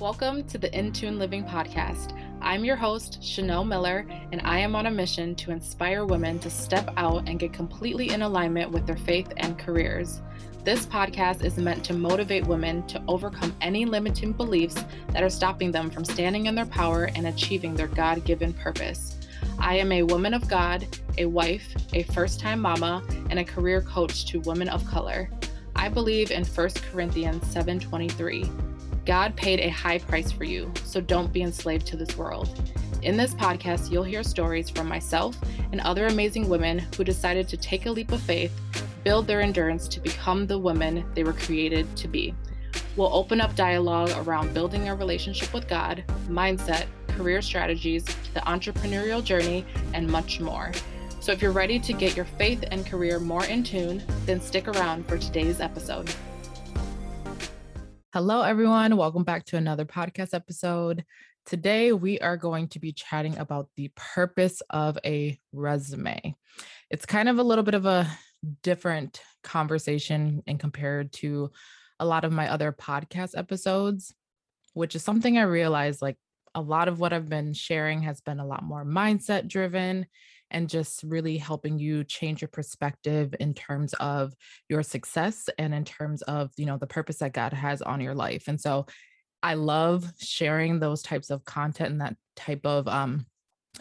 Welcome to the In Tune Living podcast. I'm your host, Chanel Miller, and I am on a mission to inspire women to step out and get completely in alignment with their faith and careers. This podcast is meant to motivate women to overcome any limiting beliefs that are stopping them from standing in their power and achieving their God given purpose. I am a woman of God, a wife, a first time mama, and a career coach to women of color. I believe in 1 Corinthians 7:23 God paid a high price for you, so don't be enslaved to this world. In this podcast, you'll hear stories from myself and other amazing women who decided to take a leap of faith, build their endurance to become the women they were created to be. We'll open up dialogue around building a relationship with God, mindset, career strategies, the entrepreneurial journey, and much more. So if you're ready to get your faith and career more in tune, then stick around for today's episode. Hello, everyone. Welcome back to another podcast episode. Today, we are going to be chatting about the purpose of a resume. It's kind of a little bit of a different conversation and compared to a lot of my other podcast episodes, which is something I realized like a lot of what I've been sharing has been a lot more mindset driven and just really helping you change your perspective in terms of your success and in terms of you know the purpose that god has on your life. And so i love sharing those types of content and that type of um,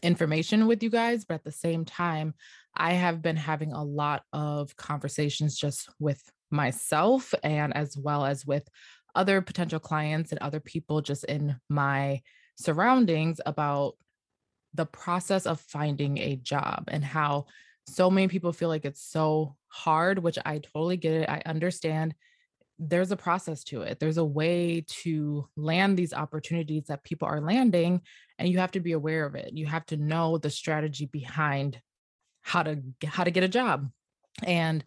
information with you guys but at the same time i have been having a lot of conversations just with myself and as well as with other potential clients and other people just in my surroundings about the process of finding a job and how so many people feel like it's so hard, which I totally get it. I understand there's a process to it. There's a way to land these opportunities that people are landing, and you have to be aware of it. You have to know the strategy behind how to how to get a job. And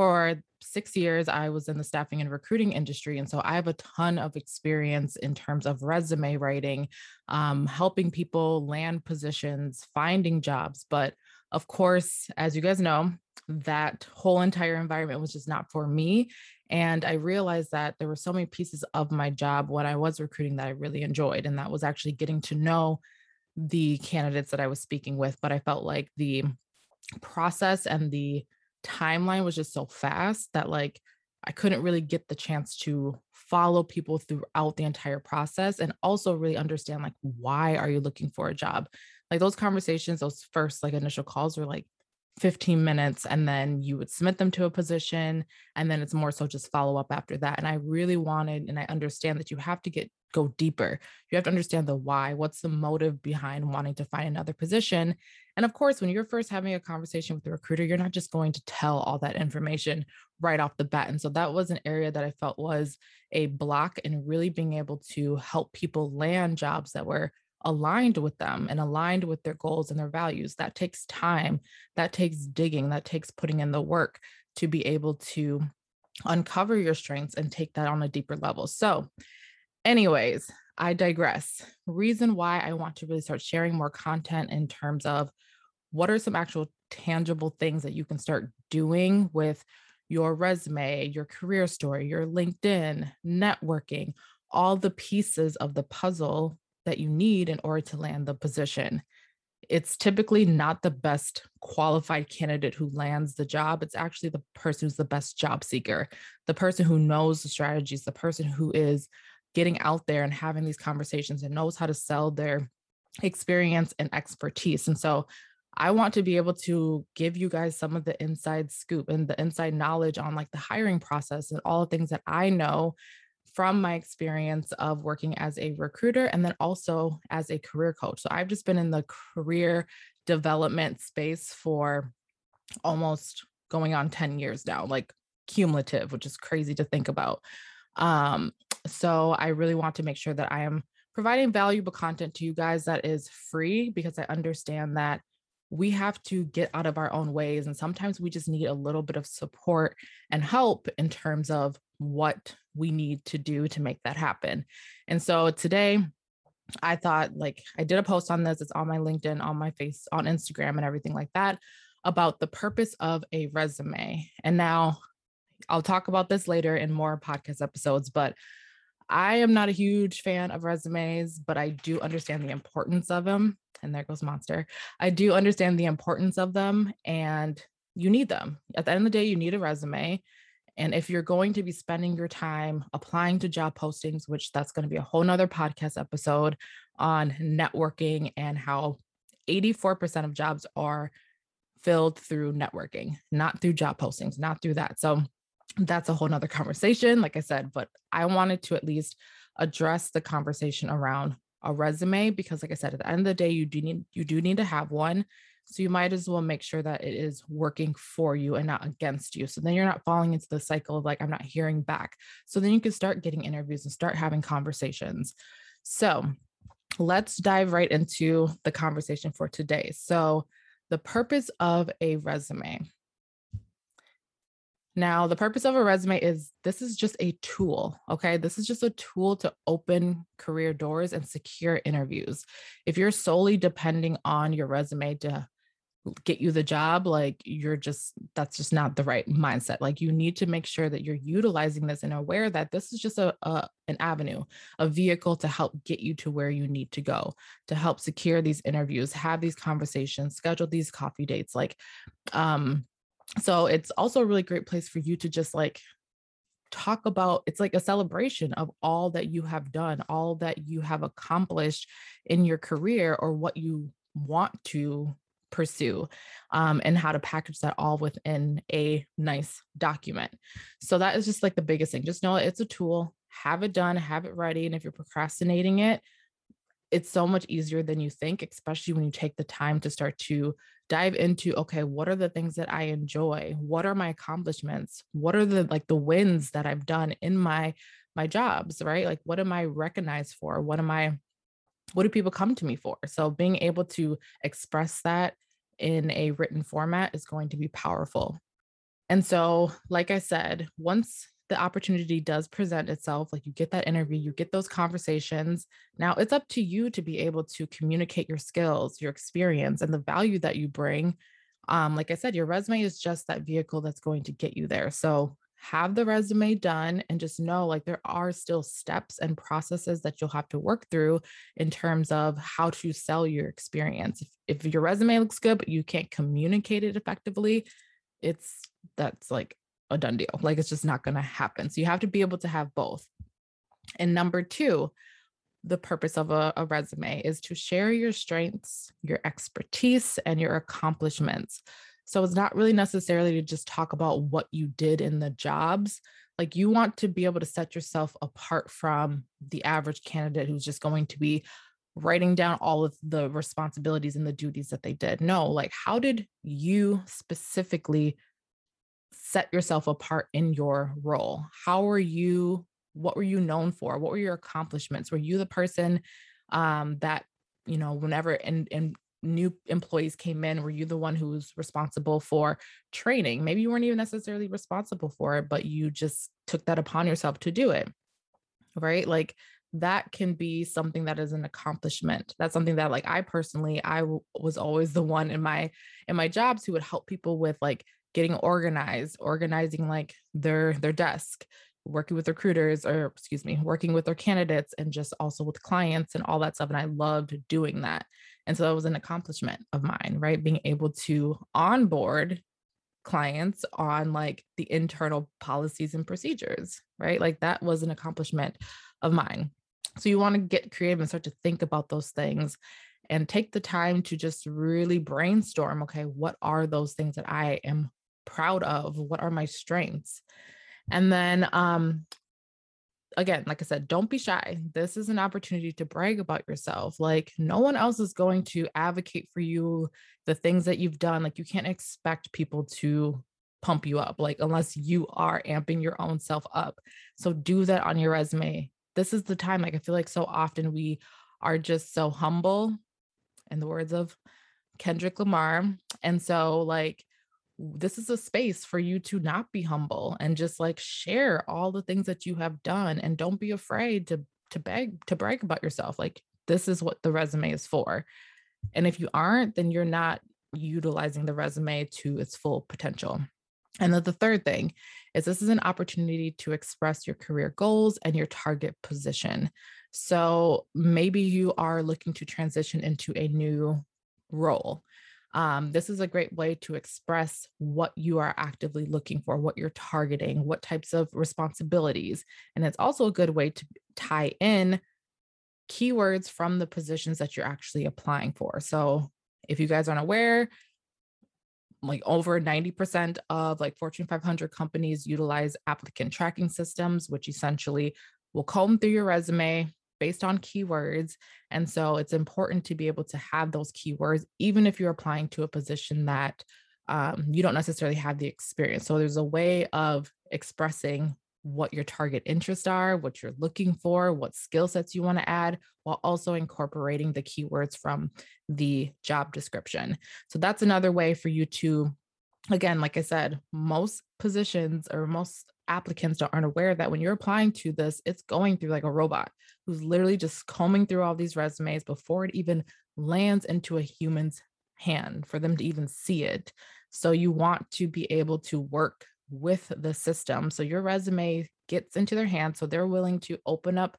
for six years, I was in the staffing and recruiting industry. And so I have a ton of experience in terms of resume writing, um, helping people land positions, finding jobs. But of course, as you guys know, that whole entire environment was just not for me. And I realized that there were so many pieces of my job when I was recruiting that I really enjoyed. And that was actually getting to know the candidates that I was speaking with. But I felt like the process and the timeline was just so fast that like I couldn't really get the chance to follow people throughout the entire process and also really understand like why are you looking for a job? Like those conversations, those first like initial calls were like 15 minutes and then you would submit them to a position and then it's more so just follow up after that and i really wanted and i understand that you have to get go deeper you have to understand the why what's the motive behind wanting to find another position and of course when you're first having a conversation with the recruiter you're not just going to tell all that information right off the bat and so that was an area that i felt was a block in really being able to help people land jobs that were aligned with them and aligned with their goals and their values. That takes time, that takes digging, that takes putting in the work to be able to uncover your strengths and take that on a deeper level. So, anyways, I digress. Reason why I want to really start sharing more content in terms of what are some actual tangible things that you can start doing with your resume, your career story, your LinkedIn, networking, all the pieces of the puzzle that you need in order to land the position. It's typically not the best qualified candidate who lands the job. It's actually the person who's the best job seeker, the person who knows the strategies, the person who is getting out there and having these conversations and knows how to sell their experience and expertise. And so I want to be able to give you guys some of the inside scoop and the inside knowledge on like the hiring process and all the things that I know from my experience of working as a recruiter and then also as a career coach. So I've just been in the career development space for almost going on 10 years now, like cumulative, which is crazy to think about. Um, so I really want to make sure that I am providing valuable content to you guys that is free because I understand that we have to get out of our own ways. And sometimes we just need a little bit of support and help in terms of what we need to do to make that happen. And so today, I thought like I did a post on this, it's on my LinkedIn, on my face, on Instagram, and everything like that about the purpose of a resume. And now I'll talk about this later in more podcast episodes, but I am not a huge fan of resumes, but I do understand the importance of them. And there goes Monster. I do understand the importance of them and you need them. At the end of the day, you need a resume. And if you're going to be spending your time applying to job postings, which that's going to be a whole nother podcast episode on networking and how 84% of jobs are filled through networking, not through job postings, not through that. So that's a whole nother conversation, like I said, but I wanted to at least address the conversation around a resume because like I said, at the end of the day, you do need you do need to have one. So you might as well make sure that it is working for you and not against you. So then you're not falling into the cycle of like, I'm not hearing back. So then you can start getting interviews and start having conversations. So let's dive right into the conversation for today. So the purpose of a resume. Now, the purpose of a resume is this is just a tool. Okay. This is just a tool to open career doors and secure interviews. If you're solely depending on your resume to get you the job, like you're just, that's just not the right mindset. Like you need to make sure that you're utilizing this and aware that this is just a, a an avenue, a vehicle to help get you to where you need to go, to help secure these interviews, have these conversations, schedule these coffee dates. Like, um, so it's also a really great place for you to just like talk about it's like a celebration of all that you have done all that you have accomplished in your career or what you want to pursue um, and how to package that all within a nice document. So that is just like the biggest thing. Just know it's a tool. Have it done have it ready and if you're procrastinating it it's so much easier than you think especially when you take the time to start to dive into okay what are the things that i enjoy? What are my accomplishments? What are the like the wins that i've done in my my jobs right? Like what am i recognized for? What am i what do people come to me for? So being able to express that in a written format is going to be powerful. And so like i said once the opportunity does present itself, like you get that interview, you get those conversations. Now it's up to you to be able to communicate your skills, your experience, and the value that you bring. Um, like I said, your resume is just that vehicle that's going to get you there. So have the resume done and just know like there are still steps and processes that you'll have to work through in terms of how to sell your experience. If, if your resume looks good, but you can't communicate it effectively, it's that's like a done deal. Like it's just not going to happen. So you have to be able to have both. And number two, the purpose of a, a, resume is to share your strengths, your expertise, and your accomplishments. So it's not really necessarily to just talk about what you did in the jobs. Like you want to be able to set yourself apart from the average candidate who's just going to be writing down all of the responsibilities and the duties that they did. No, like how did you specifically set yourself apart in your role? How were you? What were you known for? What were your accomplishments? Were you the person um, that you know whenever and and new employees came in were you the one who was responsible for training maybe you weren't even necessarily responsible for it but you just took that upon yourself to do it right like that can be something that is an accomplishment that's something that like i personally I w- was always the one in my in my jobs who would help people with like getting organized, organizing like their their desk, working with recruiters or excuse me, working with their candidates and just also with clients and all that stuff. And I loved doing that. And so that was an accomplishment of mine, right? Being able to onboard clients on like the internal policies and procedures, right? Like that was an accomplishment of mine. So you want to get creative and start to think about those things and take the time to just really brainstorm okay, what are those things that I am proud of? What are my strengths? And then um again, like I said, don't be shy. This is an opportunity to brag about yourself. Like no one else is going to advocate for you the things that you've done. Like you can't expect people to pump you up like unless you are amping your own self up. So do that on your resume. This is the time like I feel like so often we are just so humble in the words of Kendrick Lamar. And so like this is a space for you to not be humble and just like share all the things that you have done and don't be afraid to to beg to brag about yourself like this is what the resume is for and if you aren't then you're not utilizing the resume to its full potential and then the third thing is this is an opportunity to express your career goals and your target position. So maybe you are looking to transition into a new role. Um, this is a great way to express what you are actively looking for, what you're targeting, what types of responsibilities. And it's also a good way to tie in keywords from the positions that you're actually applying for. So if you guys aren't aware, like over 90% of like Fortune 500 companies utilize applicant tracking systems, which essentially will comb through your resume, based on keywords. And so it's important to be able to have those keywords, even if you're applying to a position that um, you don't necessarily have the experience. So there's a way of expressing what your target interests are, what you're looking for, what skill sets you want to add, while also incorporating the keywords from the job description. So that's another way for you to, again, like I said, most positions or most applicants aren't aware that when you're applying to this, it's going through like a robot who's literally just combing through all these resumes before it even lands into a human's hand for them to even see it. So you want to be able to work with the system. So your resume gets into their hands. So they're willing to open up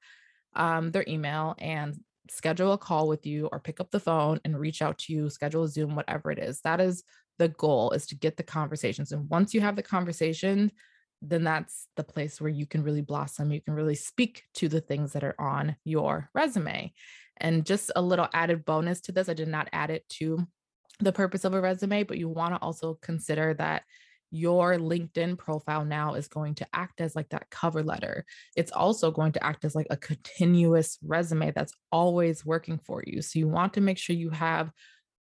um, their email and schedule a call with you or pick up the phone and reach out to you, schedule a Zoom, whatever it is. That is the goal is to get the conversations. And once you have the conversation, then that's the place where you can really blossom. You can really speak to the things that are on your resume. And just a little added bonus to this, I did not add it to the purpose of a resume, but you want to also consider that your LinkedIn profile now is going to act as like that cover letter. It's also going to act as like a continuous resume that's always working for you. So you want to make sure you have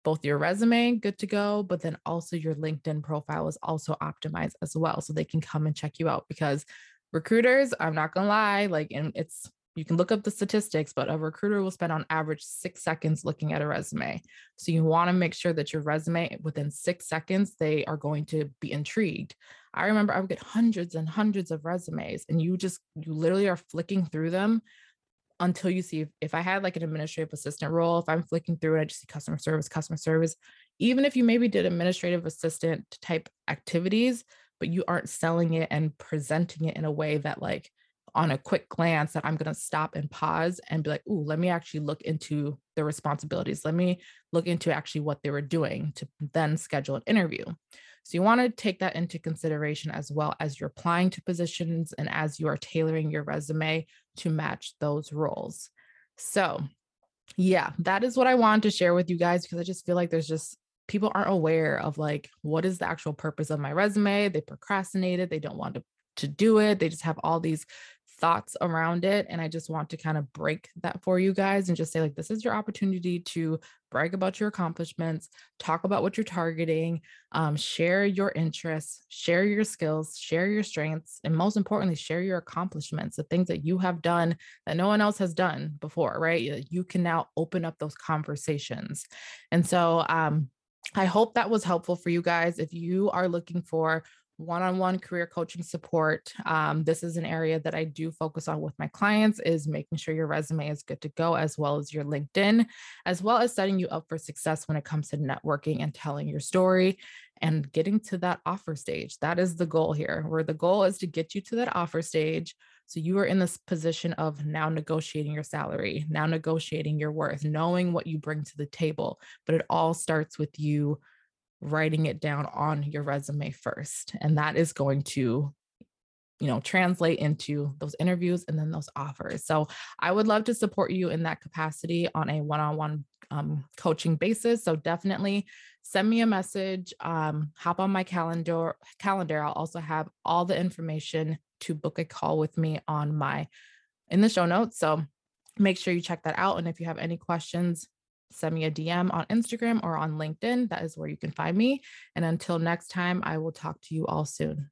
both your resume good to go, but then also your LinkedIn profile is also optimized as well. So they can come and check you out because recruiters, I'm not going to lie, like, and it's, you can look up the statistics, but a recruiter will spend on average six seconds looking at a resume. So you want to make sure that your resume within six seconds, they are going to be intrigued. I remember I would get hundreds and hundreds of resumes, and you just, you literally are flicking through them until you see if, if I had like an administrative assistant role, if I'm flicking through and I just see customer service, customer service, even if you maybe did administrative assistant type activities, but you aren't selling it and presenting it in a way that like on a quick glance that I'm going to stop and pause and be like, "Ooh, let me actually look into the responsibilities. Let me look into actually what they were doing to then schedule an interview." So you want to take that into consideration as well as you're applying to positions and as you are tailoring your resume to match those roles. So, yeah, that is what I wanted to share with you guys because I just feel like there's just people aren't aware of like what is the actual purpose of my resume. They procrastinated, they don't want to to do it. They just have all these thoughts around it. And I just want to kind of break that for you guys and just say, like, this is your opportunity to brag about your accomplishments, talk about what you're targeting, um, share your interests, share your skills, share your strengths, and most importantly, share your accomplishments, the things that you have done that no one else has done before, right? You can now open up those conversations. And so, um, I hope that was helpful for you guys. If you are looking for one-on-one career coaching support. Um, this is an area that i do focus on with my clients is making sure your resume is good to go as well as your linkedin as well as setting you up for success when it comes to networking and telling your story and getting to that offer stage. That is the goal here where the goal is to get you to that offer stage so you are in this position of now negotiating your salary now negotiating your worth knowing what you bring to the table. But it all starts with you writing it down on your resume first. And that is going to you know translate into those interviews and then those offers. So i would love to support you in that capacity on a one-on-one um, coaching basis. So definitely send me a message um, hop on my calendar calendar. I'll also have all the information to book a call with me on my in the show notes. So make sure you check that out and if you have any questions send me a DM on Instagram or on LinkedIn. That is where you can find me. And until next time, I will talk to you all soon.